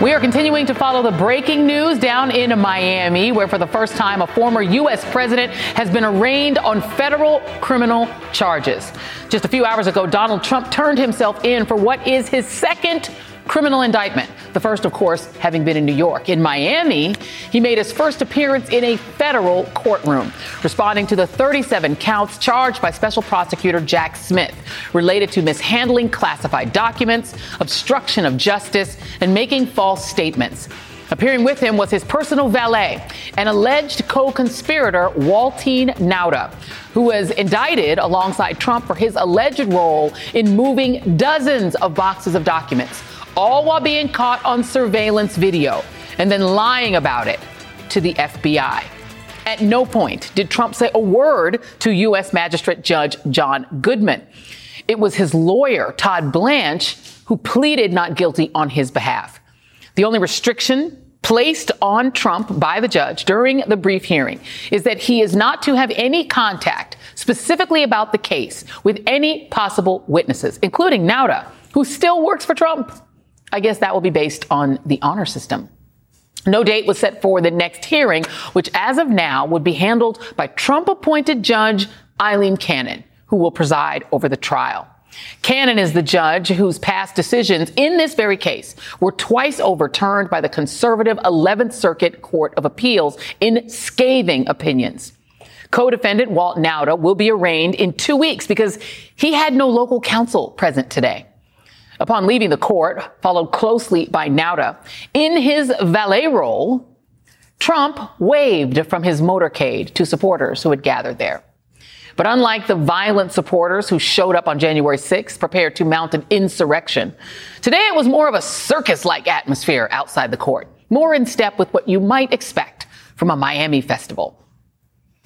We are continuing to follow the breaking news down in Miami, where for the first time a former U.S. president has been arraigned on federal criminal charges. Just a few hours ago, Donald Trump turned himself in for what is his second criminal indictment. The first, of course, having been in New York. In Miami, he made his first appearance in a federal courtroom, responding to the 37 counts charged by Special Prosecutor Jack Smith related to mishandling classified documents, obstruction of justice, and making false statements. Appearing with him was his personal valet, an alleged co conspirator, Waltine Nauta, who was indicted alongside Trump for his alleged role in moving dozens of boxes of documents all while being caught on surveillance video and then lying about it to the FBI. At no point did Trump say a word to U.S. Magistrate Judge John Goodman. It was his lawyer, Todd Blanche, who pleaded not guilty on his behalf. The only restriction placed on Trump by the judge during the brief hearing is that he is not to have any contact specifically about the case with any possible witnesses, including Nauta, who still works for Trump. I guess that will be based on the honor system. No date was set for the next hearing, which as of now would be handled by Trump appointed judge Aileen Cannon, who will preside over the trial. Cannon is the judge whose past decisions in this very case were twice overturned by the conservative 11th Circuit Court of Appeals in scathing opinions. Co-defendant Walt Nauta will be arraigned in two weeks because he had no local counsel present today upon leaving the court, followed closely by Nauta. In his valet role, Trump waved from his motorcade to supporters who had gathered there. But unlike the violent supporters who showed up on January 6th prepared to mount an insurrection, today it was more of a circus like atmosphere outside the court, more in step with what you might expect from a Miami festival.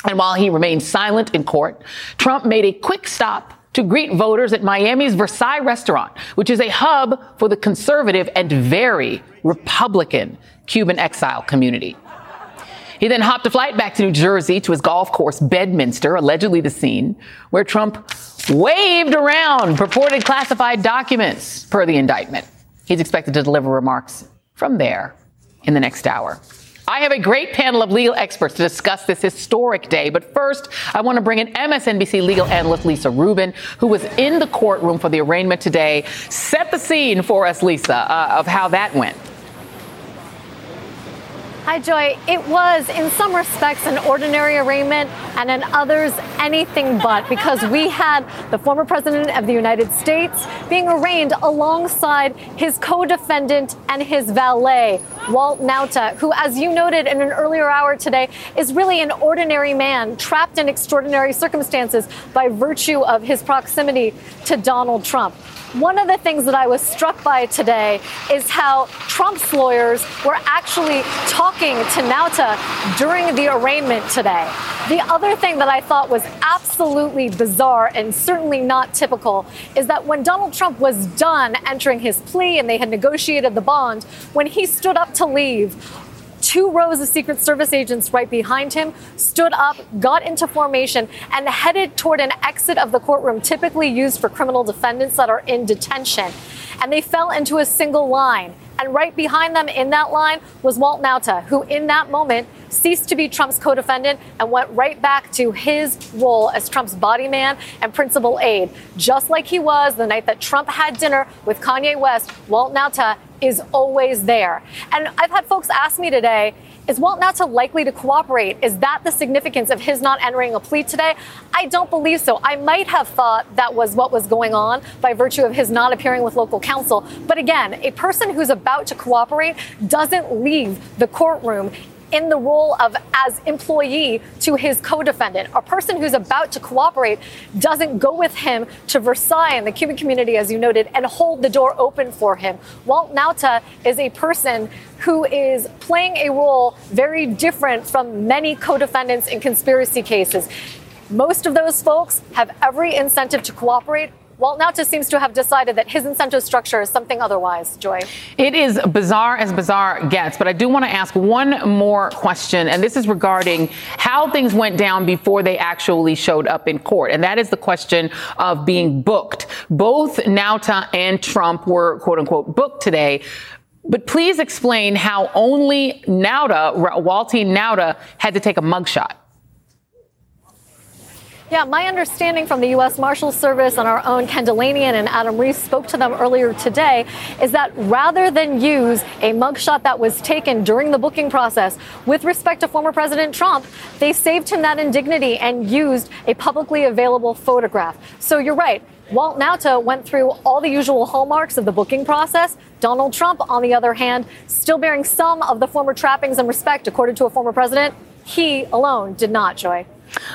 And while he remained silent in court, Trump made a quick stop to greet voters at Miami's Versailles restaurant, which is a hub for the conservative and very Republican Cuban exile community. He then hopped a flight back to New Jersey to his golf course, Bedminster, allegedly the scene where Trump waved around purported classified documents per the indictment. He's expected to deliver remarks from there in the next hour. I have a great panel of legal experts to discuss this historic day. But first, I want to bring in MSNBC legal analyst Lisa Rubin, who was in the courtroom for the arraignment today. Set the scene for us, Lisa, uh, of how that went. Hi, Joy. It was, in some respects, an ordinary arraignment, and in others, anything but, because we had the former president of the United States being arraigned alongside his co defendant and his valet, Walt Nauta, who, as you noted in an earlier hour today, is really an ordinary man trapped in extraordinary circumstances by virtue of his proximity to Donald Trump. One of the things that I was struck by today is how Trump's lawyers were actually talking to Nauta during the arraignment today. The other thing that I thought was absolutely bizarre and certainly not typical is that when Donald Trump was done entering his plea and they had negotiated the bond, when he stood up to leave, two rows of Secret Service agents right behind him, stood up, got into formation, and headed toward an exit of the courtroom typically used for criminal defendants that are in detention. And they fell into a single line. And right behind them in that line was Walt Nauta, who in that moment ceased to be Trump's co defendant and went right back to his role as Trump's body man and principal aide. Just like he was the night that Trump had dinner with Kanye West, Walt Nauta is always there. And I've had folks ask me today, is Walt Nauta likely to cooperate? Is that the significance of his not entering a plea today? I don't believe so. I might have thought that was what was going on by virtue of his not appearing with local counsel. But again, a person who's about to cooperate doesn't leave the courtroom in the role of as employee to his co-defendant. A person who's about to cooperate doesn't go with him to Versailles in the Cuban community, as you noted, and hold the door open for him. Walt Nauta is a person who is playing a role very different from many co-defendants in conspiracy cases. Most of those folks have every incentive to cooperate. Walt Nauta seems to have decided that his incentive structure is something otherwise, Joy. It is bizarre as bizarre gets, but I do want to ask one more question, and this is regarding how things went down before they actually showed up in court. And that is the question of being booked. Both Nauta and Trump were quote unquote booked today. But please explain how only Nauta, Walty Nauta, had to take a mugshot. Yeah, my understanding from the U.S. Marshal Service and our own Ken Dilanian and Adam Reiss spoke to them earlier today is that rather than use a mugshot that was taken during the booking process with respect to former President Trump, they saved him that indignity and used a publicly available photograph. So you're right. Walt Nauta went through all the usual hallmarks of the booking process. Donald Trump, on the other hand, still bearing some of the former trappings and respect according to a former president. He alone did not, Joy.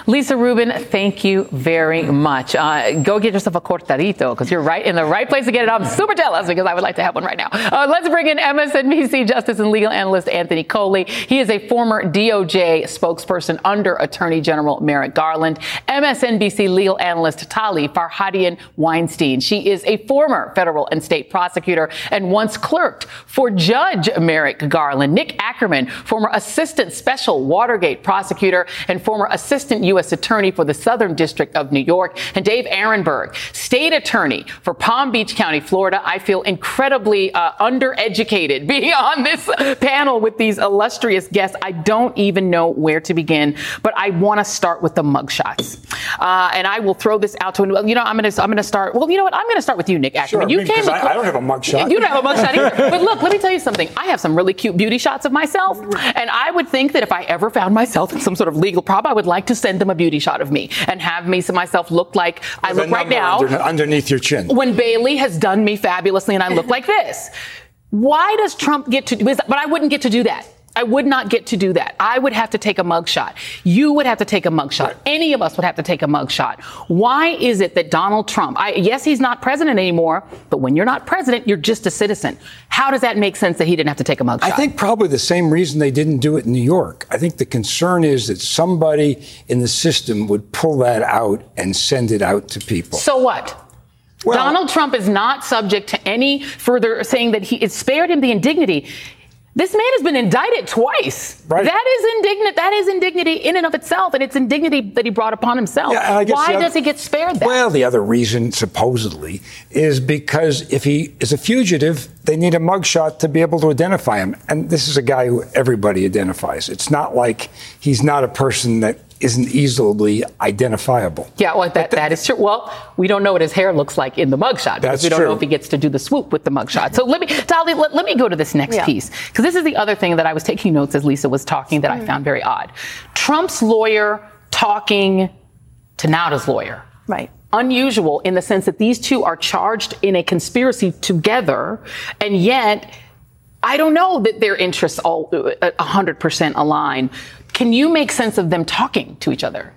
Lisa Rubin, thank you very much. Uh, go get yourself a cortadito because you're right in the right place to get it. I'm super jealous because I would like to have one right now. Uh, let's bring in MSNBC Justice and Legal Analyst Anthony Coley. He is a former DOJ spokesperson under Attorney General Merrick Garland. MSNBC Legal Analyst Tali Farhadian Weinstein. She is a former federal and state prosecutor and once clerked for Judge Merrick Garland. Nick Ackerman, former Assistant Special Watergate prosecutor and former Assistant Assistant U.S. Attorney for the Southern District of New York, and Dave Aronberg, State Attorney for Palm Beach County, Florida. I feel incredibly uh, undereducated being on this panel with these illustrious guests. I don't even know where to begin, but I want to start with the mugshots. Uh, and I will throw this out to you know I'm going to I'm going to start. Well, you know what? I'm going to start with you, Nick Ackerman. Sure, you came. I, I, don't have a mugshot. You don't have a mugshot either. but look, let me tell you something. I have some really cute beauty shots of myself, and I would think that if I ever found myself in some sort of legal problem, I would like to send them a beauty shot of me and have me so myself look like I look right now. Under, underneath your chin. When Bailey has done me fabulously and I look like this. Why does Trump get to, but I wouldn't get to do that. I would not get to do that. I would have to take a mugshot. You would have to take a mugshot. Right. Any of us would have to take a mugshot. Why is it that Donald Trump, I, yes, he's not president anymore, but when you're not president, you're just a citizen. How does that make sense that he didn't have to take a mugshot? I think probably the same reason they didn't do it in New York. I think the concern is that somebody in the system would pull that out and send it out to people. So what? Well, Donald Trump is not subject to any further saying that he it spared him the indignity. This man has been indicted twice. Right. That is indignant. That is indignity in and of itself, and it's indignity that he brought upon himself. Yeah, Why does he get spared that? Well, the other reason, supposedly, is because if he is a fugitive, they need a mugshot to be able to identify him. And this is a guy who everybody identifies. It's not like he's not a person that isn't easily identifiable. Yeah, well, that, that is true. Well, we don't know what his hair looks like in the mugshot because we don't true. know if he gets to do the swoop with the mugshot. So let me, Dolly, let, let me go to this next yeah. piece because this is the other thing that I was taking notes as Lisa was talking that mm. I found very odd. Trump's lawyer talking to Nauta's lawyer. Right unusual in the sense that these two are charged in a conspiracy together, and yet I don't know that their interests all 100% uh, align. Can you make sense of them talking to each other?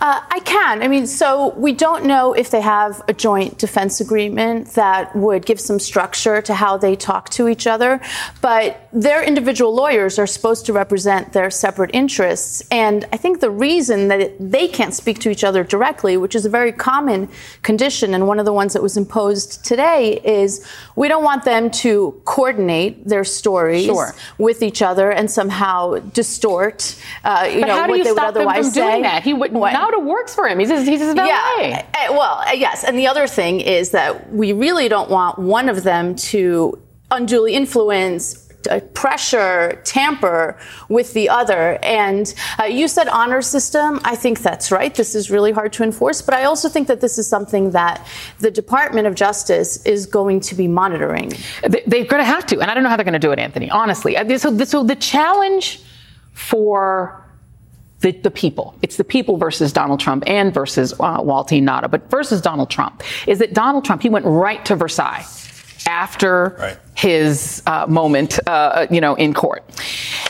Uh, I can. I mean, so we don't know if they have a joint defense agreement that would give some structure to how they talk to each other, but their individual lawyers are supposed to represent their separate interests. And I think the reason that they can't speak to each other directly, which is a very common condition, and one of the ones that was imposed today, is we don't want them to coordinate their stories sure. with each other and somehow distort, uh, you but know, what they would otherwise say. That? He would what? Nauta works for him. He's his, he's his valet. Yeah. Uh, well, uh, yes. And the other thing is that we really don't want one of them to unduly influence uh, pressure, tamper with the other. And uh, you said honor system. I think that's right. This is really hard to enforce. But I also think that this is something that the Department of Justice is going to be monitoring. They're going to have to. And I don't know how they're going to do it, Anthony, honestly. Uh, so, so the challenge for the, the, people. It's the people versus Donald Trump and versus uh, Walty Nauta, but versus Donald Trump is that Donald Trump, he went right to Versailles after right. His uh, moment, uh, you know, in court.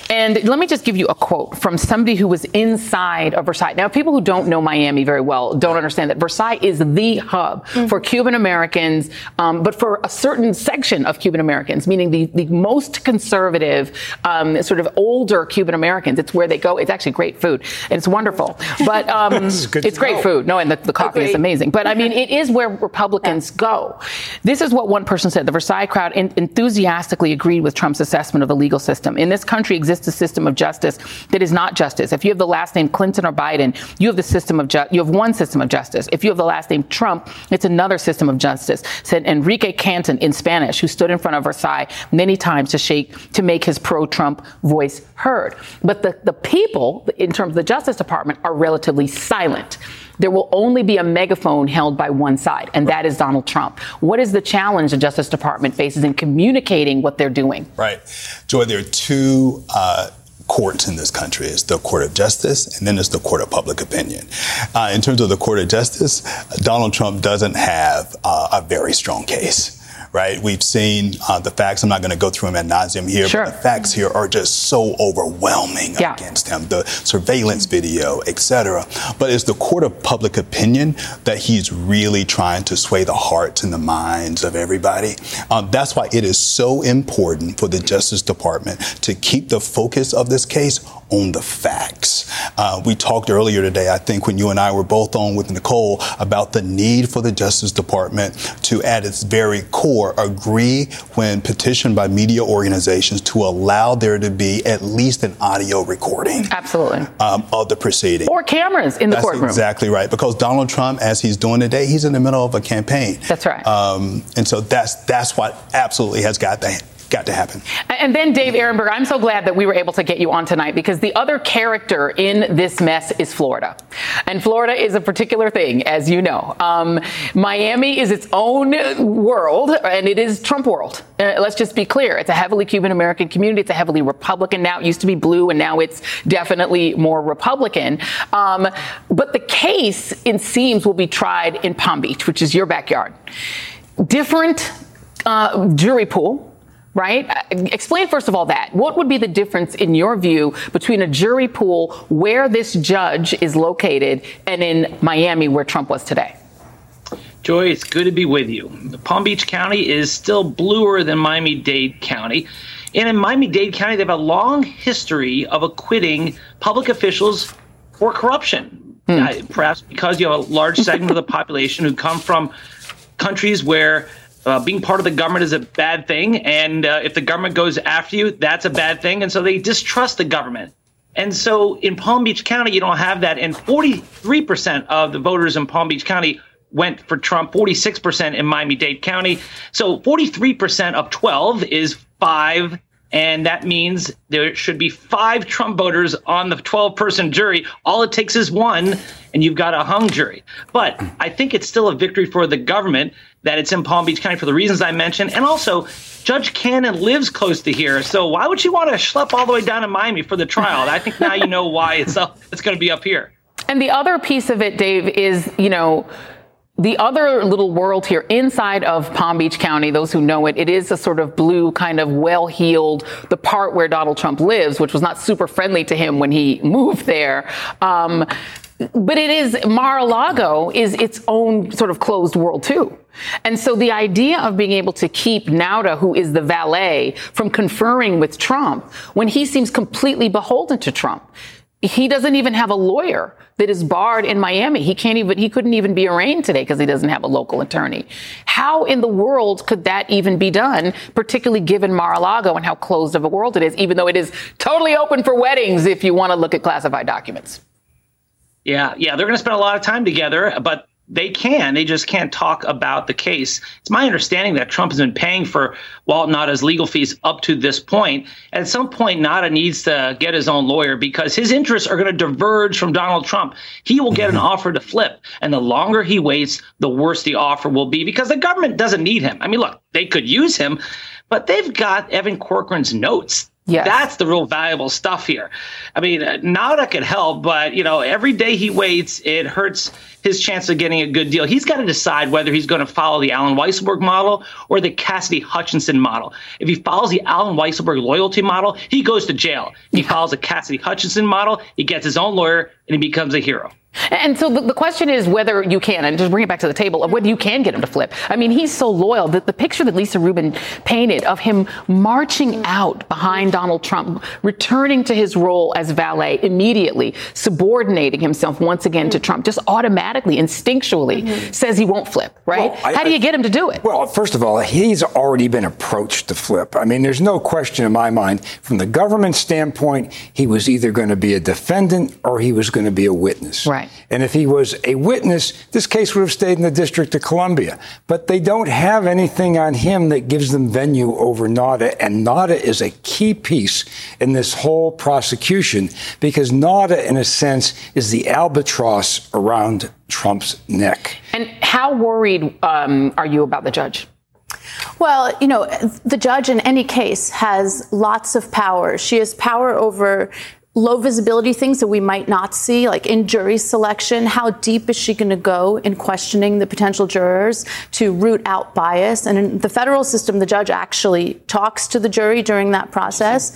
And let me just give you a quote from somebody who was inside of Versailles. Now, people who don't know Miami very well don't understand that Versailles is the hub mm-hmm. for Cuban Americans, um, but for a certain section of Cuban Americans, meaning the, the most conservative, um, sort of older Cuban Americans. It's where they go. It's actually great food and it's wonderful. But um, it's, it's great know. food. No, and the, the coffee is amazing. But I mean, it is where Republicans go. This is what one person said. The Versailles crowd in, enthusiastically agreed with Trump's assessment of the legal system. In this country exists a system of justice that is not justice. If you have the last name Clinton or Biden, you have the system of ju- you have one system of justice. If you have the last name Trump, it's another system of justice. Said Enrique Canton in Spanish, who stood in front of Versailles many times to shake to make his pro-Trump voice heard. But the, the people, in terms of the Justice Department, are relatively silent there will only be a megaphone held by one side, and that is Donald Trump. What is the challenge the Justice Department faces in communicating what they're doing? Right. Joy, there are two. Uh, courts in this country. It's the Court of Justice, and then it's the Court of Public Opinion. Uh, in terms of the Court of Justice, Donald Trump doesn't have uh, a very strong case right? We've seen uh, the facts. I'm not going to go through them ad nauseum here, sure. but the facts here are just so overwhelming yeah. against him. The surveillance video, etc. But it's the court of public opinion that he's really trying to sway the hearts and the minds of everybody. Um, that's why it is so important for the Justice Department to keep the focus of this case on the facts. Uh, we talked earlier today, I think, when you and I were both on with Nicole about the need for the Justice Department to, at its very core, agree when petitioned by media organizations to allow there to be at least an audio recording. Absolutely. Um, of the proceeding. Or cameras in the That's courtroom. exactly right. Because Donald Trump, as he's doing today, he's in the middle of a campaign. That's right. Um, and so that's that's what absolutely has got to got to happen. And then, Dave Aronberg, I'm so glad that we were able to get you on tonight because the other character in this mess is Florida. And Florida is a particular thing, as you know. Um, Miami is its own world, and it is Trump world. Uh, let's just be clear. It's a heavily Cuban American community. It's a heavily Republican. Now it used to be blue, and now it's definitely more Republican. Um, but the case, it seems, will be tried in Palm Beach, which is your backyard. Different uh, jury pool right? Explain first of all that. What would be the difference in your view between a jury pool where this judge is located and in Miami where Trump was today? Joy, it's good to be with you. Palm Beach County is still bluer than Miami Dade County. And in Miami Dade County, they have a long history of acquitting public officials for corruption. Hmm. Uh, perhaps because you have a large segment of the population who come from countries where uh, being part of the government is a bad thing, and uh, if the government goes after you, that's a bad thing, and so they distrust the government. And so in Palm Beach County, you don't have that, and 43% of the voters in Palm Beach County went for Trump, 46% in Miami Dade County. So 43% of 12 is five and that means there should be five Trump voters on the 12 person jury. All it takes is one, and you've got a hung jury. But I think it's still a victory for the government that it's in Palm Beach County for the reasons I mentioned. And also, Judge Cannon lives close to here. So why would she want to schlep all the way down to Miami for the trial? I think now you know why it's, it's going to be up here. And the other piece of it, Dave, is, you know, the other little world here inside of Palm Beach County, those who know it, it is a sort of blue, kind of well heeled, the part where Donald Trump lives, which was not super friendly to him when he moved there. Um, but it is Mar-a-Lago is its own sort of closed world too. And so the idea of being able to keep Nauta, who is the valet, from conferring with Trump when he seems completely beholden to Trump. He doesn't even have a lawyer that is barred in Miami. He can't even, he couldn't even be arraigned today because he doesn't have a local attorney. How in the world could that even be done, particularly given Mar-a-Lago and how closed of a world it is, even though it is totally open for weddings if you want to look at classified documents? Yeah, yeah, they're going to spend a lot of time together, but they can. They just can't talk about the case. It's my understanding that Trump has been paying for Walt Nauta's legal fees up to this point. At some point, Nauta needs to get his own lawyer because his interests are going to diverge from Donald Trump. He will get an mm-hmm. offer to flip. And the longer he waits, the worse the offer will be because the government doesn't need him. I mean, look, they could use him, but they've got Evan Corcoran's notes That's the real valuable stuff here. I mean, uh, Nauta could help, but you know, every day he waits, it hurts his chance of getting a good deal. He's got to decide whether he's going to follow the Allen Weisselberg model or the Cassidy Hutchinson model. If he follows the Allen Weisselberg loyalty model, he goes to jail. If he follows the Cassidy Hutchinson model, he gets his own lawyer and he becomes a hero. And so the, the, question is whether you can, and just bring it back to the table, of whether you can get him to flip. I mean, he's so loyal that the picture that Lisa Rubin painted of him marching out behind Donald Trump, returning to his role as valet immediately, subordinating himself once again to Trump, just automatically, instinctually mm-hmm. says he won't flip, right? Well, I, How do you get him to do it? Well, first of all, he's already been approached to flip. I mean, there's no question in my mind, from the government standpoint, he was either going to be a defendant or he was going to be a witness. Right. Right. And if he was a witness, this case would have stayed in the District of Columbia. But they don't have anything on him that gives them venue over Nauta. And Nauta is a key piece in this whole prosecution because Nauta, in a sense, is the albatross around Trump's neck. And how worried um, are you about the judge? Well, you know, the judge in any case has lots of power. She has power over low visibility things that we might not see, like in jury selection. How deep is she going to go in questioning the potential jurors to root out bias? And in the federal system, the judge actually talks to the jury during that process.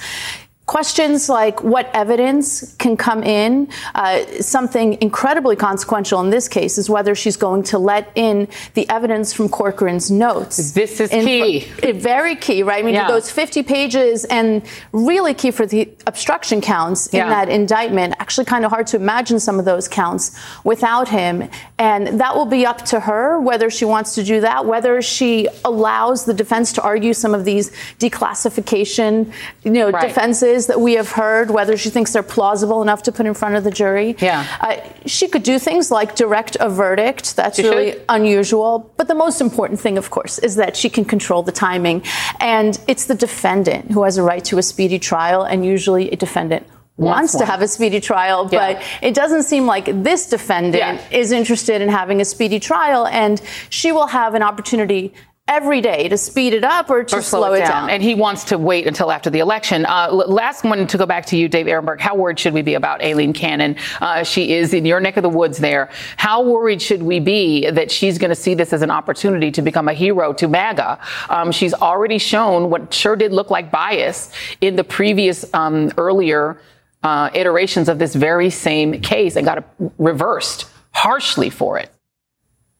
Questions like what evidence can come in. Uh, something incredibly consequential in this case is whether she's going to let in the evidence from Corcoran's notes. This is in, key. very key, right? I mean, yeah. those 50 pages and really key for the obstruction counts in yeah. that indictment. Actually, kind of hard to imagine some of those counts without him. And that will be up to her whether she wants to do that, whether she allows the defense to argue some of these declassification, you know, right. defenses that we have heard, whether she thinks they're plausible enough to put in front of the jury. Yeah. Uh, she could do things like direct a verdict. That's she really should. unusual. But the most important thing, of course, is that she can control the timing. And it's the defendant who has a right to a speedy trial, and usually a defendant wants to have a speedy trial, yeah. but it doesn't seem like this defendant yeah. is interested in having a speedy trial, and she will have an opportunity every day to speed it up or to or slow, slow, it down. down. And he wants to wait until after the election. Uh, last one to go back to you, Dave Aronberg. How worried should we be about Aileen Cannon? Uh, she is in your neck of the woods there. How worried should we be that she's going to see this as an opportunity to become a hero to MAGA? Um, she's already shown what sure did look like bias in the previous um, earlier uh, iterations of this very same case and got reversed harshly for it.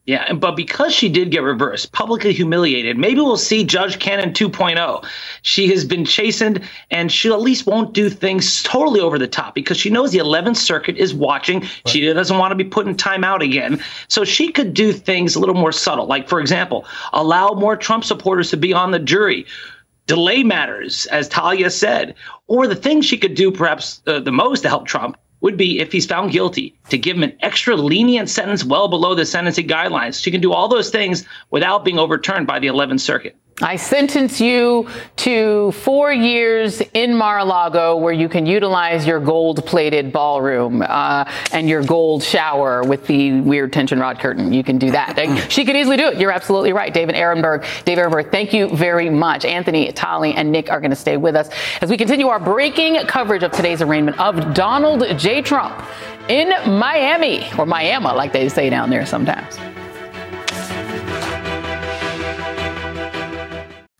Yeah, but because she did get reversed, publicly humiliated, maybe we'll see Judge Cannon 2.0. She has been chastened and she at least won't do things totally over the top because she knows the 11th Circuit is watching. Right. She doesn't want to be put in timeout again. So she could do things a little more subtle. Like, for example, allow more Trump supporters to be on the jury delay matters, as Talia said, or the thing she could do perhaps uh, the most to help Trump would be if he's found guilty to give him an extra lenient sentence well below the sentencing guidelines. She can do all those things without being overturned by the 11th Circuit. I sentence you to four years in Mar-a-Lago where you can utilize your gold-plated ballroom uh, and your gold shower with the weird tension rod curtain. You can do that. she could easily do it. You're absolutely right. David Aronberg. David Aronberg, thank you very much. Anthony, Tali, and Nick are going to stay with us as we continue our breaking coverage of today's arraignment of Donald J. Trump in Miami, or Miami, like they say down there sometimes.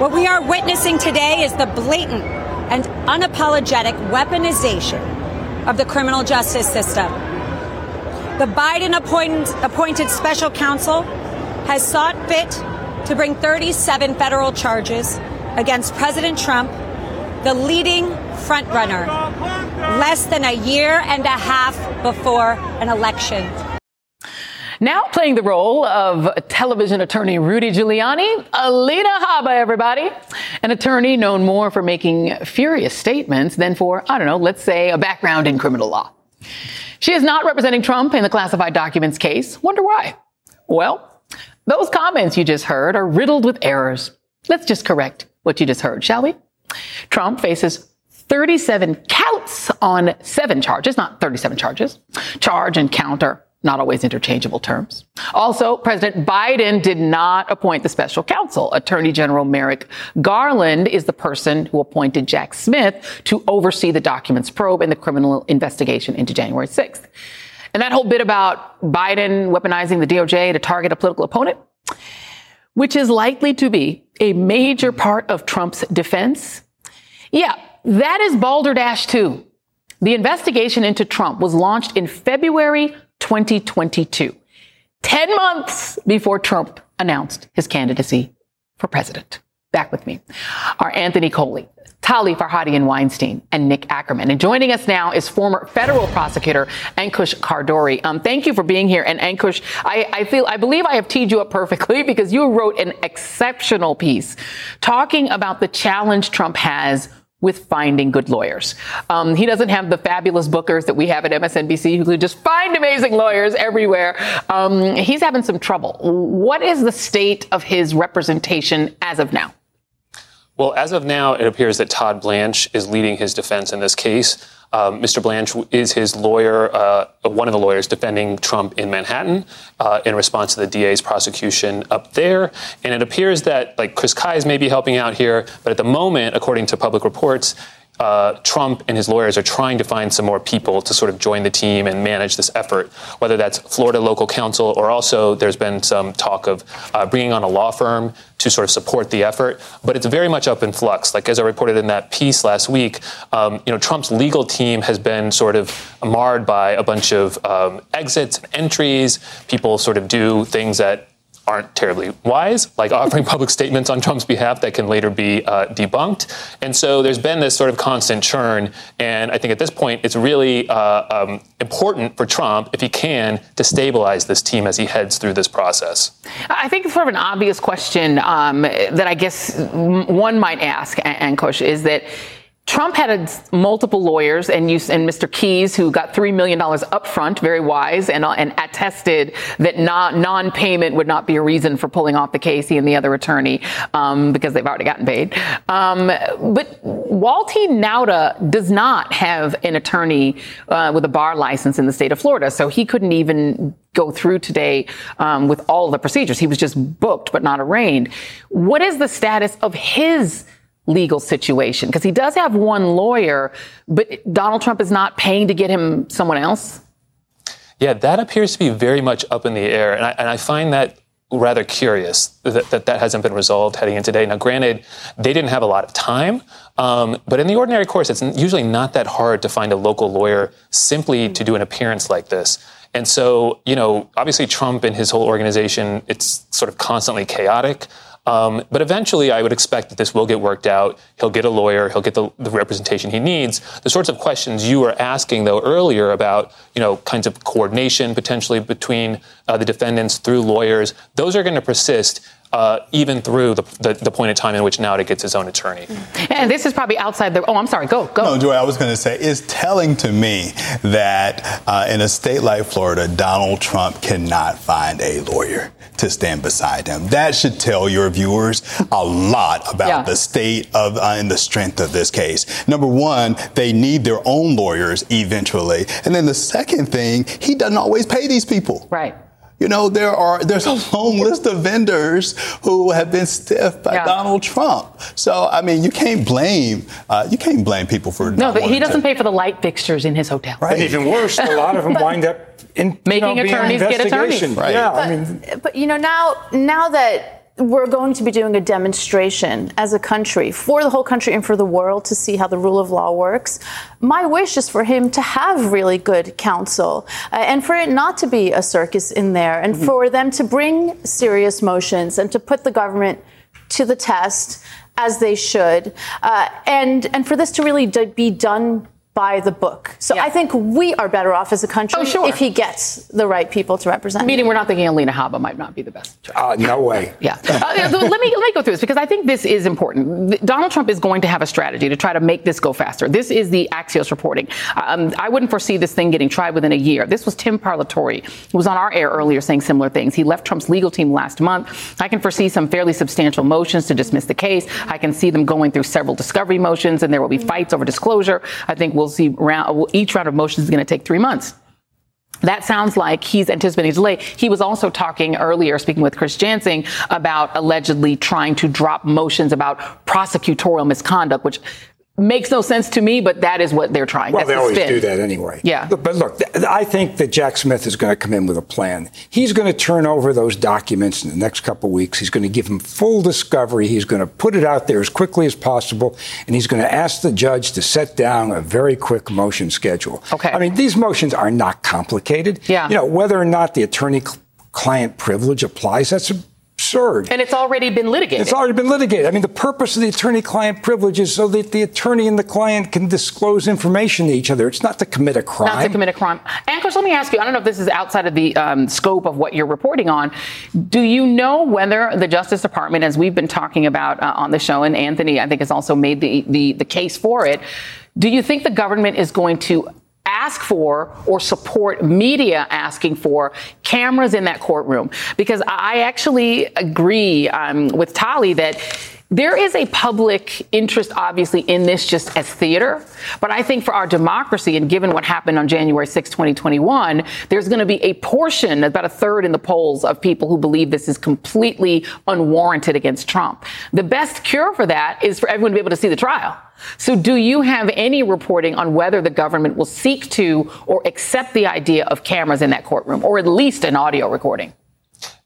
What we are witnessing today is the blatant and unapologetic weaponization of the criminal justice system. The Biden appointed, special counsel has sought fit to bring 37 federal charges against President Trump, the leading frontrunner, less than a year and a half before an election. Now playing the role of television attorney Rudy Giuliani, Alina Habba, everybody. An attorney known more for making furious statements than for, I don't know, let's say a background in criminal law. She is not representing Trump in the classified documents case. Wonder why? Well, those comments you just heard are riddled with errors. Let's just correct what you just heard, shall we? Trump faces 37 counts on seven charges, not 37 charges. Charge and counter not always interchangeable terms. Also, President Biden did not appoint the special counsel. Attorney General Merrick Garland is the person who appointed Jack Smith to oversee the documents probe and the criminal investigation into January 6th. And that whole bit about Biden weaponizing the DOJ to target a political opponent, which is likely to be a major part of Trump's defense. Yeah, that is balderdash too. The investigation into Trump was launched in February 2022, 10 months before Trump announced his candidacy for president. Back with me are Anthony Coley, Tali Farhadian Weinstein, and Nick Ackerman. And joining us now is former federal prosecutor Ankush Khardori. Um, thank you for being here. And Ankush, I, I feel, I believe I have teed you up perfectly because you wrote an exceptional piece talking about the challenge Trump has with finding good lawyers. Um, he doesn't have the fabulous bookers that we have at MSNBC who could just find amazing lawyers everywhere. Um, he's having some trouble. What is the state of his representation as of now? Well, as of now, it appears that Todd Blanche is leading his defense in this case. Um, Mr. Blanche is his lawyer, uh, one of the lawyers defending Trump in Manhattan uh, in response to the DA's prosecution up there. And it appears that like Chris Kise may be helping out here, but at the moment, according to public reports, uh, Trump and his lawyers are trying to find some more people to sort of join the team and manage this effort, whether that's Florida local counsel or also there's been some talk of uh, bringing on a law firm to sort of support the effort. But it's very much up in flux. Like as I reported in that piece last week, um, you know, Trump's legal team has been sort of marred by a bunch of um, exits and entries. People sort of do things that aren't terribly wise, like offering public statements on Trump's behalf that can later be uh, debunked. And so there's been this sort of constant churn. And I think at this point, it's really uh, um, important for Trump, if he can, to stabilize this team as he heads through this process. I think it's sort of an obvious question um, that I guess one might ask, Ankush, is that Trump had multiple lawyers and, you, and Mr. Kise, who got $3 million up front, very wise, and, uh, and attested that non payment would not be a reason for pulling off the case, he and the other attorney, um, because they've already gotten paid. Um, but Walty Nauta does not have an attorney uh, with a bar license in the state of Florida, so he couldn't even go through today um, with all the procedures. He was just booked but not arraigned. What is the status of his legal situation? Because he does have one lawyer, but Donald Trump is not paying to get him someone else? Yeah, that appears to be very much up in the air. And I, and I find that rather curious that, that, that hasn't been resolved heading in today. Now, granted, they didn't have a lot of time, um, but in the ordinary course, it's usually not that hard to find a local lawyer simply to do an appearance like this. And so, you know, obviously Trump and his whole organization, it's sort of constantly chaotic. Um, but eventually, I would expect that this will get worked out. He'll get a lawyer. He'll get the, the, representation he needs. The sorts of questions you were asking, though, earlier about, you know, kinds of coordination potentially between uh, the defendants through lawyers, those are going to persist uh, even through the, the, the, point in time in which now Nauta gets his own attorney. And this is probably outside the. Oh, I'm sorry. Go, go. No, Joy, I was going to say, it's telling to me that uh, in a state like Florida, Donald Trump cannot find a lawyer to stand beside him. That should tell your viewers a lot about yeah. the state of uh, and the strength of this case. Number one, they need their own lawyers eventually. And then the second thing, he doesn't always pay these people. Right. You know, there are there's a long list of vendors who have been stiffed by yeah. Donald Trump. So I mean, you can't blame uh, you can't blame people for no. But he doesn't to. pay for the light fixtures in his hotel. Right. And even worse, a lot of them wind up in making you know, attorneys get attorneys. Right. Yeah, but, I mean, but you know now now that we're going to be doing a demonstration as a country for the whole country and for the world to see how the rule of law works. My wish is for him to have really good counsel uh, and for it not to be a circus in there and mm-hmm. for them to bring serious motions and to put the government to the test as they should uh, and and for this to really be done by the book. So yeah. I think we are better off as a country oh, sure. if he gets the right people to represent. Meaning, we're not thinking Alina Habba might not be the best choice. Uh, no way. yeah. Uh, let me let me go through this because I think this is important. Donald Trump is going to have a strategy to try to make this go faster. This is the Axios reporting. Um, I wouldn't foresee this thing getting tried within a year. This was Tim Parlatore, who was on our air earlier saying similar things. He left Trump's legal team last month. I can foresee some fairly substantial motions to dismiss the case. I can see them going through several discovery motions, and there will be fights over disclosure. I think we'll see round each round of motions is going to take three months. That sounds like he's anticipating delay. He was also talking earlier, speaking with Chris Jansing, about allegedly trying to drop motions about prosecutorial misconduct, which makes no sense to me, but that is what they're trying. Well, That's they the always do that anyway. Yeah. But look, I think that Jack Smith is going to come in with a plan. He's going to turn over those documents in the next couple of weeks. He's going to give them full discovery. He's going to put it out there as quickly as possible, and he's going to ask the judge to set down a very quick motion schedule. Okay. I mean, these motions are not complicated. Yeah. You know, whether or not the attorney client privilege applies, that's a absurd. And it's already been litigated. It's already been litigated. I mean, the purpose of the attorney client privilege is so that the attorney and the client can disclose information to each other. It's not to commit a crime. Not to commit a crime. Ankush, let me ask you I don't know if this is outside of the um, scope of what you're reporting on. Do you know whether the Justice Department, as we've been talking about uh, on the show, and Anthony, I think, has also made the, the, the case for it, do you think the government is going to ask for or support media asking for cameras in that courtroom. Because I actually agree um, with Tali that there is a public interest, obviously, in this just as theater. But I think for our democracy, and given what happened on January 6, 2021, there's going to be a portion, about a third in the polls, of people who believe this is completely unwarranted against Trump. The best cure for that is for everyone to be able to see the trial. So, do you have any reporting on whether the government will seek to or accept the idea of cameras in that courtroom, or at least an audio recording?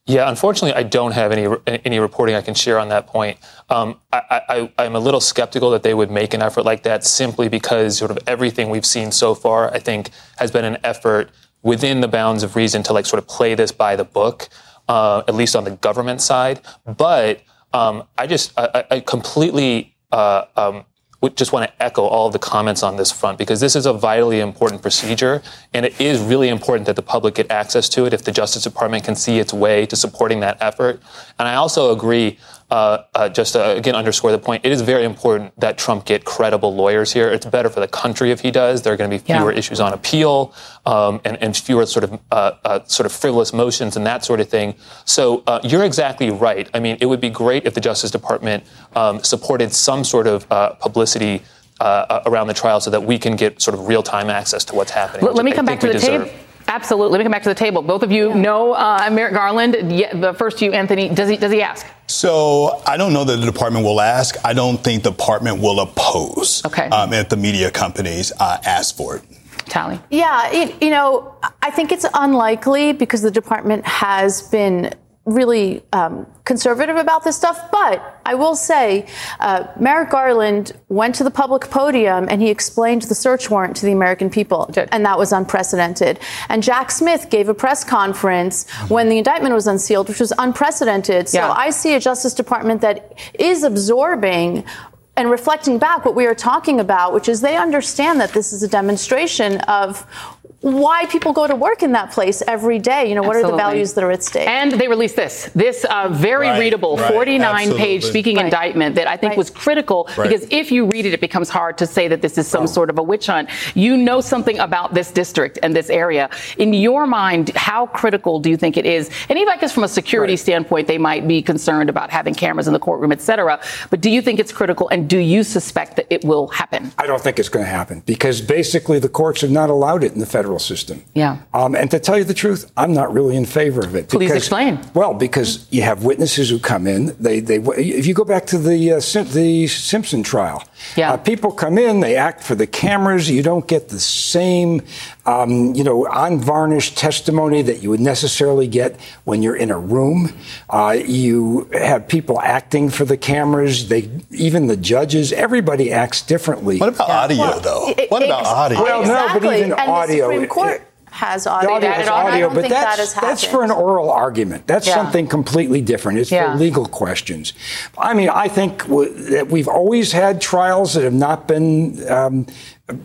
Yeah, unfortunately, I don't have any any reporting I can share on that point. Um, I, am a little skeptical that they would make an effort like that simply because sort of everything we've seen so far, I think, has been an effort within the bounds of reason to like sort of play this by the book, uh, at least on the government side. But um, I just I, I completely uh, um, just want to echo all of the comments on this front because this is a vitally important procedure and it is really important that the public get access to it if the Justice Department can see its way to supporting that effort. And I also agree uh, uh, just to, again underscore the point, it is very important that Trump get credible lawyers here. It's better for the country if he does. There are going to be fewer yeah. issues on appeal um, and, and, fewer sort of uh, uh, sort of frivolous motions and that sort of thing. So uh, you're exactly right. I mean, it would be great if the Justice Department um, supported some sort of uh, publicity. around the trial so that we can get sort of real time access to what's happening. Let, let me come back to the table. Absolutely. Let me come back to the table. Both of you yeah. know uh, Merrick Garland. Yeah, the first to you, Anthony. Does he does he ask? So I don't know that the department will ask. I don't think the department will oppose. Okay. Um, if the media companies uh, ask for it. Tali. Yeah, it, you know, I think it's unlikely because the department has been really um, conservative about this stuff. But I will say, uh, Merrick Garland went to the public podium and he explained the search warrant to the American people, and that was unprecedented. And Jack Smith gave a press conference when the indictment was unsealed, which was unprecedented. So yeah. I see a Justice Department that is absorbing and reflecting back what we are talking about, which is they understand that this is a demonstration of why people go to work in that place every day. You know, what Absolutely. are the values that are at stake? And they released this, this uh, very right, readable right, 49 page speaking right. indictment that I think was critical because if you read it, it becomes hard to say that this is some oh. sort of a witch hunt. You know something about this district and this area. In your mind, how critical do you think it is? And even I guess from a security standpoint, they might be concerned about having cameras in the courtroom, et cetera. But do you think it's critical and do you suspect that it will happen? I don't think it's going to happen because basically the courts have not allowed it in the federal federal system. Yeah. Um, and to tell you the truth, I'm not really in favor of it. Please explain. Well, because you have witnesses who come in. They, they. If you go back to the uh, Sim- the Simpson trial, Yeah. uh, people come in, they act for the cameras. You don't get the same, um, you know, unvarnished testimony that you would necessarily get when you're in a room. Uh, you have people acting for the cameras. They, even the judges, everybody acts differently. What about audio, though? It- what about ex- audio? Well, no, but even and audio- The Supreme Court has audio. The audio I audio, but think that that's, has that's for an oral argument. That's Yeah. something completely different. It's Yeah. for legal questions. I mean, I think w- that we've always had trials that have not been um,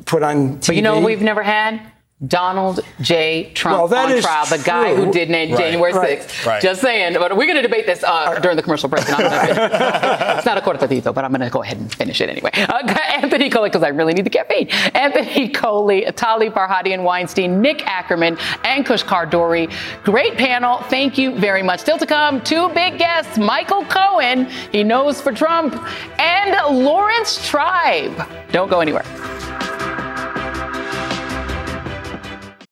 put on TV. But you know what we've never had? Donald J. Trump Well, on is trial, the guy who did na- Right. January Right. 6th. Right. Just saying. But we're going to debate this uh, during the commercial break. and I'm gonna- it's not a cortocotito, but I'm going to go ahead and finish it anyway. Uh, Anthony Coley, because I really need the caffeine. Anthony Coley, Tali Farhadian Weinstein, Nick Ackerman, Ankush Khardori. Great panel. Thank you very much. Still to come, two big guests Michael Cohen, he knows for Trump, and Laurence Tribe. Don't go anywhere.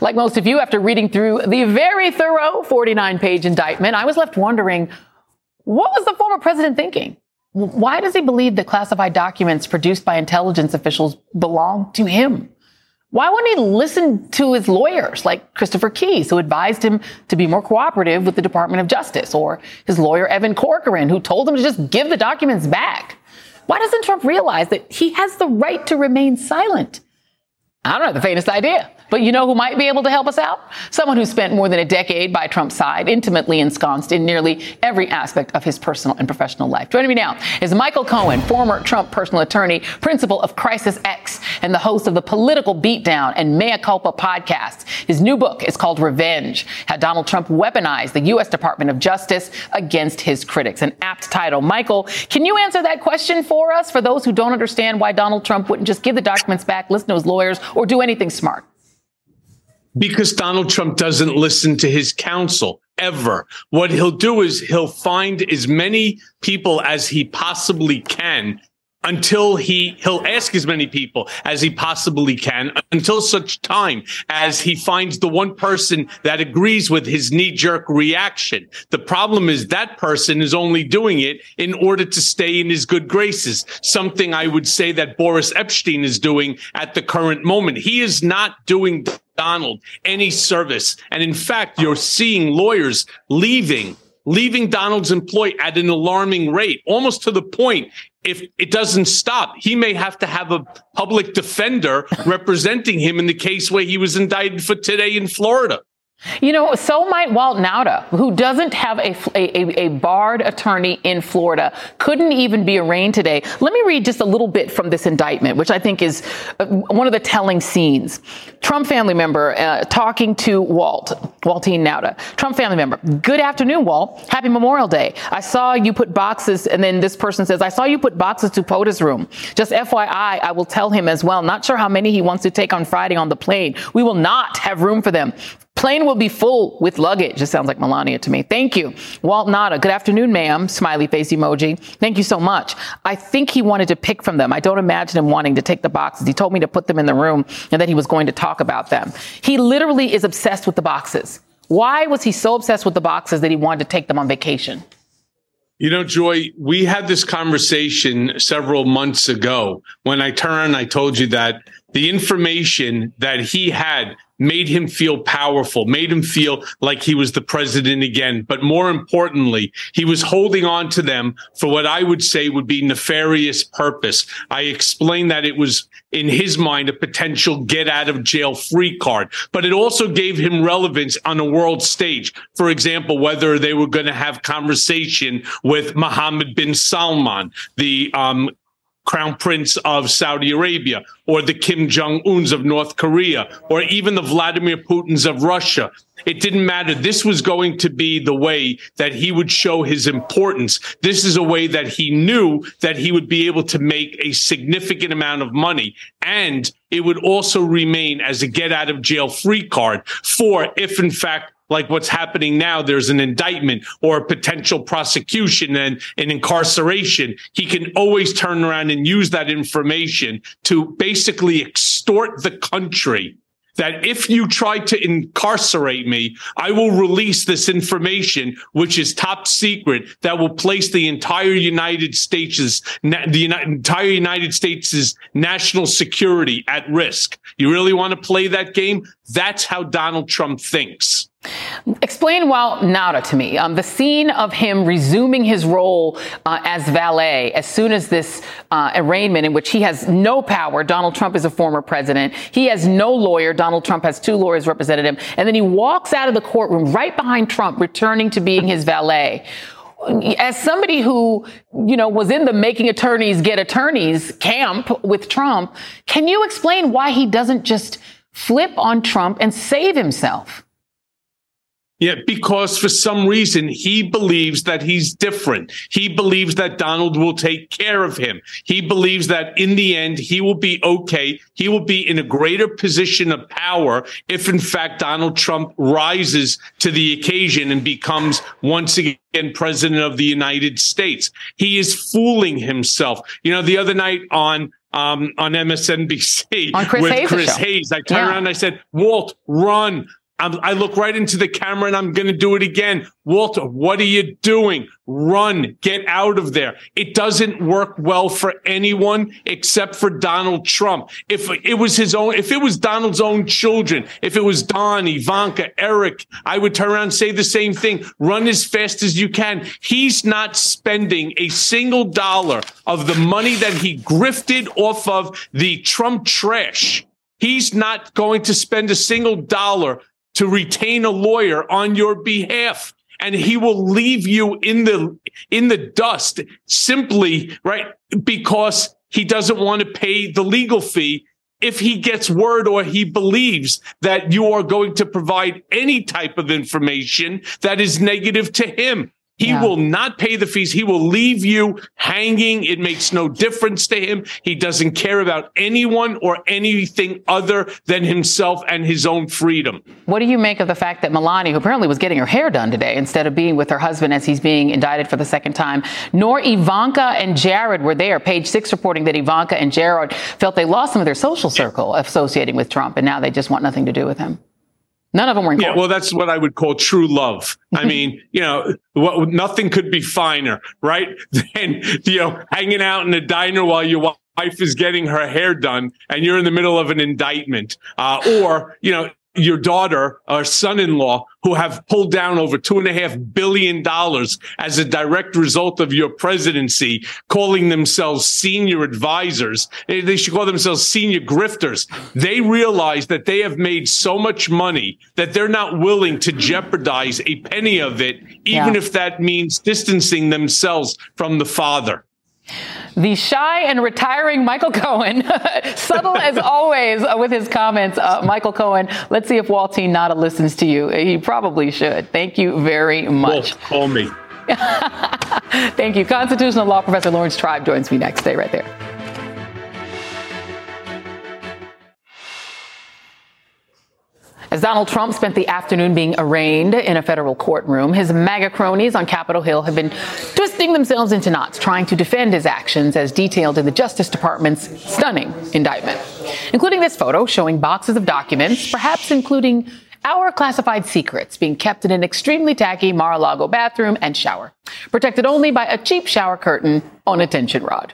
Like most of you, after reading through the very thorough 49 page indictment, I was left wondering what was the former president thinking? Why does he believe that classified documents produced by intelligence officials belong to him? Why wouldn't he listen to his lawyers like Christopher Kise, who advised him to be more cooperative with the Department of Justice, or his lawyer Evan Corcoran, who told him to just give the documents back? Why doesn't Trump realize that he has the right to remain silent? I don't have the faintest idea. But you know who might be able to help us out? Someone who spent more than a decade by Trump's side, intimately ensconced in nearly every aspect of his personal and professional life. Joining me now is Michael Cohen, former Trump personal attorney, principal of Crisis X, and the host of the Political Beatdown and Mea Culpa podcast. His new book is called Revenge How Donald Trump Weaponized the U.S. Department of Justice Against His Critics. An apt title. Michael, can you answer that question for us for those who don't understand why Donald Trump wouldn't just give the documents back, listen to his lawyers, or do anything smart? Because Donald Trump doesn't listen to his counsel ever. What he'll do is he'll find as many people as he possibly can until he he'll ask as many people as he possibly can until such time as he finds the one person that agrees with his knee-jerk reaction. The problem is that person is only doing it in order to stay in his good graces, something I would say that Boris Epshteyn is doing at the current moment. He is not doing Donald any service. And in fact, you're seeing lawyers leaving leaving Donald's employ at an alarming rate, almost to the point if it doesn't stop, he may have to have a public defender representing him in the case where he was indicted for today in Florida. You know, so might Walt Nauta, who doesn't have a, a, a, barred attorney in Florida, couldn't even be arraigned today. Let me read just a little bit from this indictment, which I think is uh, one of the telling scenes. Trump family member uh, talking to Walt, Waltine Nauta. Trump family member, good afternoon, Walt. Happy Memorial Day. I saw you put boxes, and then this person says, I saw you put boxes to POTUS room. Just FYI, I will tell him as well. Not sure how many he wants to take on Friday on the plane. We will not have room for them. Plane will be full with luggage. Just sounds like Melania to me. Thank you. Walt Nauta. Good afternoon, ma'am. Smiley face emoji. Thank you so much. I think he wanted to pick from them. I don't imagine him wanting to take the boxes. He told me to put them in the room and that he was going to talk about them. He literally is obsessed with the boxes. Why was he so obsessed with the boxes that he wanted to take them on vacation? You know, Joy, we had this conversation several months ago when I turned, I told you that the information that he had made him feel powerful, made him feel like he was the president again. But more importantly, he was holding on to them for what I would say would be nefarious purpose. I explained that it was in his mind a potential get out of jail free card, but it also gave him relevance on a world stage. For example, whether they were going to have conversation with Mohammed bin Salman, the um, Crown Prince of Saudi Arabia, or the Kim Jong Uns of North Korea, or even the Vladimir Putins of Russia. It didn't matter. This was going to be the way that he would show his importance. This is a way that he knew that he would be able to make a significant amount of money. And it would also remain as a get out of jail free card for if, in fact, like what's happening now, there's an indictment or a potential prosecution and an incarceration. He can always turn around and use that information to basically extort the country that if you try to incarcerate me, I will release this information, which is top secret, that will place the entire United States' the entire United States' national security at risk. You really want to play that game? That's how Donald Trump thinks. Explain Walt Nauta to me. Um, the scene of him resuming his role uh, as valet as soon as this uh, arraignment, in which he has no power. Donald Trump is a former president. He has no lawyer. Donald Trump has two lawyers representing him. And then he walks out of the courtroom right behind Trump, returning to being his valet as somebody who, you know, was in the making attorneys get attorneys camp with Trump, can you explain why he doesn't just flip on Trump and save himself? Yeah, because for some reason he believes that he's different. He believes that Donald will take care of him. He believes that in the end he will be okay. He will be in a greater position of power if in fact Donald Trump rises to the occasion and becomes once again president of the United States. He is fooling himself. You know, the other night on um, on MSNBC on Chris with Hayes Chris Hayes. I turned yeah. around and I said, Walt, run, I'm, i look right into the camera and I'm going to do it again. Walter, what are you doing? Run, get out of there. It doesn't work well for anyone except for Donald Trump. If it was his own, if it was Donald's own children, if it was Don, Ivanka, Eric, I would turn around and say the same thing. Run as fast as you can. He's not spending a single dollar of the money that he grifted off of the Trump trash. He's not going to spend a single dollar to retain a lawyer on your behalf. And he will leave you in the in the dust simply right because he doesn't want to pay the legal fee if he gets word or he believes that you are going to provide any type of information that is negative to him he yeah. will not pay the fees. He will leave you hanging. It makes no difference to him. He doesn't care about anyone or anything other than himself and his own freedom. What do you make of the fact that Melania, who apparently was getting her hair done today instead of being with her husband as he's being indicted for the second time, nor Ivanka and Jared were there? Page six reporting that Ivanka and Jared felt they lost some of their social circle associating with Trump, and now they just want nothing to do with him. None of them were. Yeah, well, that's what I would call true love. I mean, you know, what, nothing could be finer, right? Than, you know, hanging out in a diner while your wife is getting her hair done and you're in the middle of an indictment. Uh, or, you know, your daughter or son-in-law who have pulled down over two and a half billion dollars as a direct result of your presidency, calling themselves senior advisors. Eh, they should call themselves senior grifters. They realize that they have made so much money that they're not willing to jeopardize a penny of it, even yeah. if that means distancing themselves from the father. The shy and retiring Michael Cohen, subtle as always with his comments. Uh, Michael Cohen, let's see if Waltine Nauta listens to you. He probably should. Thank you very much. Wolf, call me. Thank you. Constitutional law professor Laurence Tribe joins me next. Stay right there. As Donald Trump spent the afternoon being arraigned in a federal courtroom, his MAGA cronies on Capitol Hill have been twisting themselves into knots trying to defend his actions as detailed in the Justice Department's stunning indictment, including this photo showing boxes of documents, perhaps including our classified secrets being kept in an extremely tacky Mar-a-Lago bathroom and shower, protected only by a cheap shower curtain on a tension rod.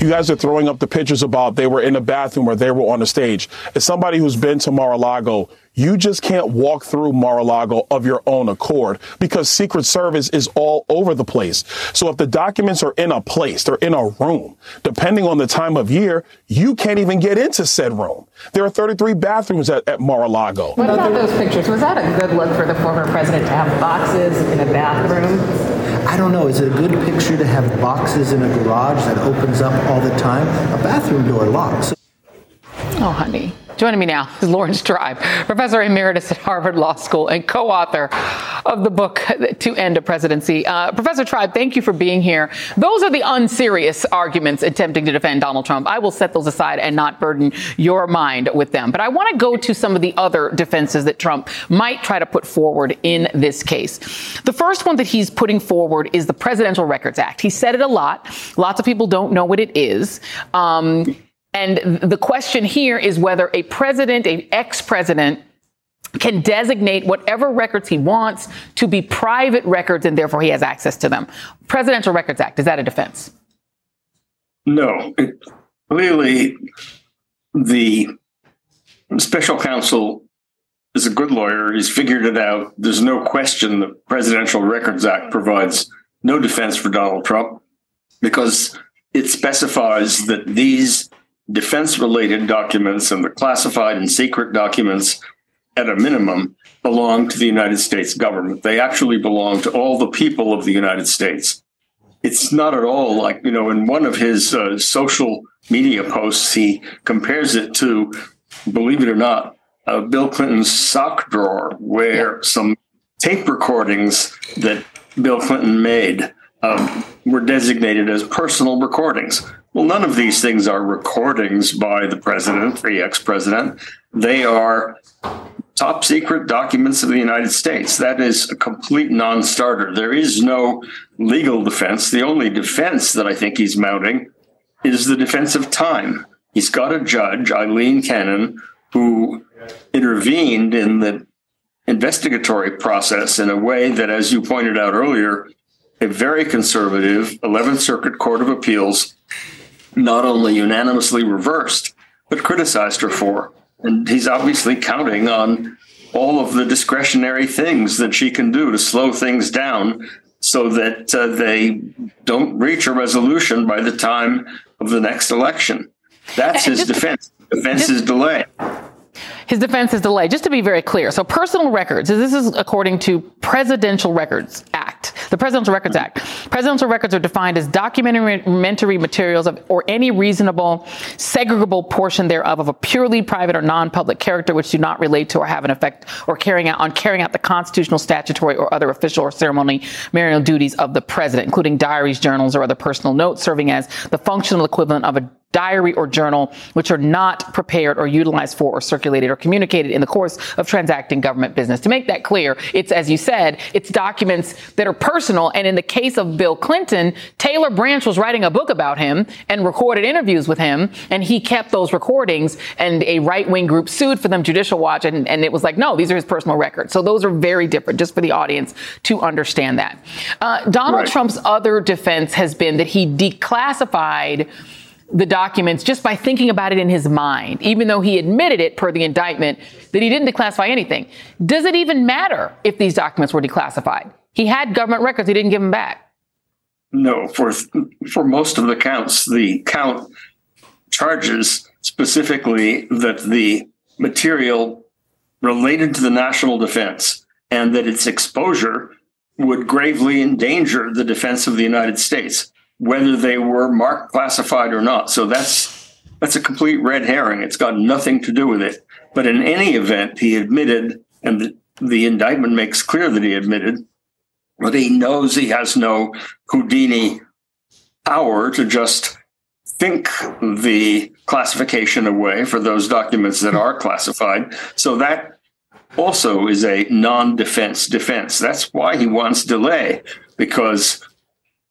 You guys are throwing up the pictures about they were in a bathroom or they were on a stage. As somebody who's been to Mar-a-Lago, you just can't walk through Mar-a-Lago of your own accord because Secret Service is all over the place. So if the documents are in a place, they're in a room, depending on the time of year, you can't even get into said room. There are 33 bathrooms at, at Mar-a-Lago. What about those pictures? Was that a good look for the former president to have boxes in a bathroom? I don't know. Is it a good picture to have boxes in a garage that opens up all the time? A bathroom door locks. Oh, honey. Joining me now is Laurence Tribe, professor emeritus at Harvard Law School and co-author of the book To End a Presidency. Uh, professor Tribe, thank you for being here. Those are the unserious arguments attempting to defend Donald Trump. I will set those aside and not burden your mind with them. But I want to go to some of the other defenses that Trump might try to put forward in this case. The first one that he's putting forward is the Presidential Records Act. He said it a lot. Lots of people don't know what it is. Um, and the question here is whether a president, a ex-president, can designate whatever records he wants to be private records and therefore he has access to them. Presidential Records Act, is that a defense? No. clearly, the special counsel is a good lawyer. He's figured it out. There's no question the Presidential Records Act provides no defense for Donald Trump because it specifies that these defense related documents and the classified and secret documents at a minimum belong to the United States government. They actually belong to all the people of the United States. It's not at all like, you know, in one of his uh, social media posts, he compares it to, believe it or not, uh, Bill Clinton's sock drawer, where some tape recordings that Bill Clinton made um, were designated as personal recordings. Well, none of these things are recordings by the president, the ex president. They are top secret documents of the United States. That is a complete non starter. There is no legal defense. The only defense that I think he's mounting is the defense of time. He's got a judge, Aileen Cannon, who intervened in the investigatory process in a way that, as you pointed out earlier, a very conservative 11th Circuit Court of Appeals not only unanimously reversed, but criticized her for. And he's obviously counting on all of the discretionary things that she can do to slow things down so that uh, they don't reach a resolution by the time of the next election. That's his defense. Defense is delay. His defense is delayed. Just to be very clear, so personal records. This is according to Presidential Records Act, the Presidential Records Act. Presidential records are defined as documentary materials of, or any reasonable, segregable portion thereof of a purely private or non-public character which do not relate to or have an effect or carrying out on carrying out the constitutional, statutory, or other official or ceremonial duties of the president, including diaries, journals, or other personal notes, serving as the functional equivalent of a diary or journal which are not prepared or utilized for or circulated or communicated in the course of transacting government business. To make that clear, it's as you said, it's documents that are personal. And in the case of Bill Clinton, Taylor Branch was writing a book about him and recorded interviews with him, and he kept those recordings. And a right wing group sued for them, Judicial Watch, and, and it was like, no, these are his personal records. So those are very different, just for the audience to understand that. Uh, Donald right. Trump's other defense has been that he declassified the documents just by thinking about it in his mind, even though he admitted it per the indictment that he didn't declassify anything. Does it even matter if these documents were declassified? He had government records, he didn't give them back. No, for for most of the counts, the count charges specifically that the material related to the national defense and that its exposure would gravely endanger the defense of the United States whether they were marked classified or not. So that's that's a complete red herring. It's got nothing to do with it. But in any event, he admitted, and the, the indictment makes clear that he admitted, but he knows he has no Houdini power to just think the classification away for those documents that are classified. So that also is a non defense defense. That's why he wants delay, because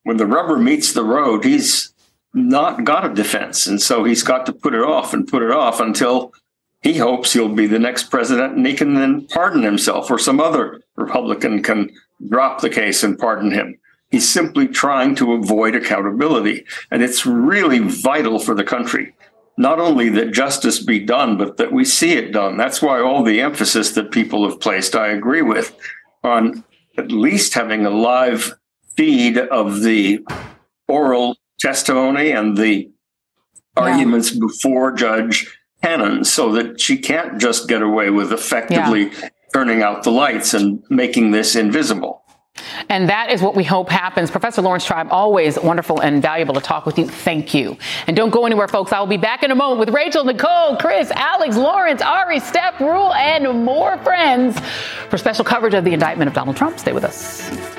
when the rubber meets the road, he's not got a defense. And so he's got to put it off and put it off until he hopes he'll be the next president and he can then pardon himself or some other Republican can drop the case and pardon him. He's simply trying to avoid accountability. And it's really vital for the country, not only that justice be done, but that we see it done. That's why all the emphasis that people have placed, I agree with, on at least having a live feed of the oral testimony and the yeah. arguments before Judge Cannon so that she can't just get away with effectively yeah. turning out the lights and making this invisible. And that is what we hope happens. Professor Laurence Tribe, always wonderful and valuable to talk with you. Thank you. And don't go anywhere, folks. I will be back in a moment with Rachel, Nicole, Chris, Alex, Lawrence, Ari, Steph, Ruhle, and more friends for special coverage of the indictment of Donald Trump. Stay with us.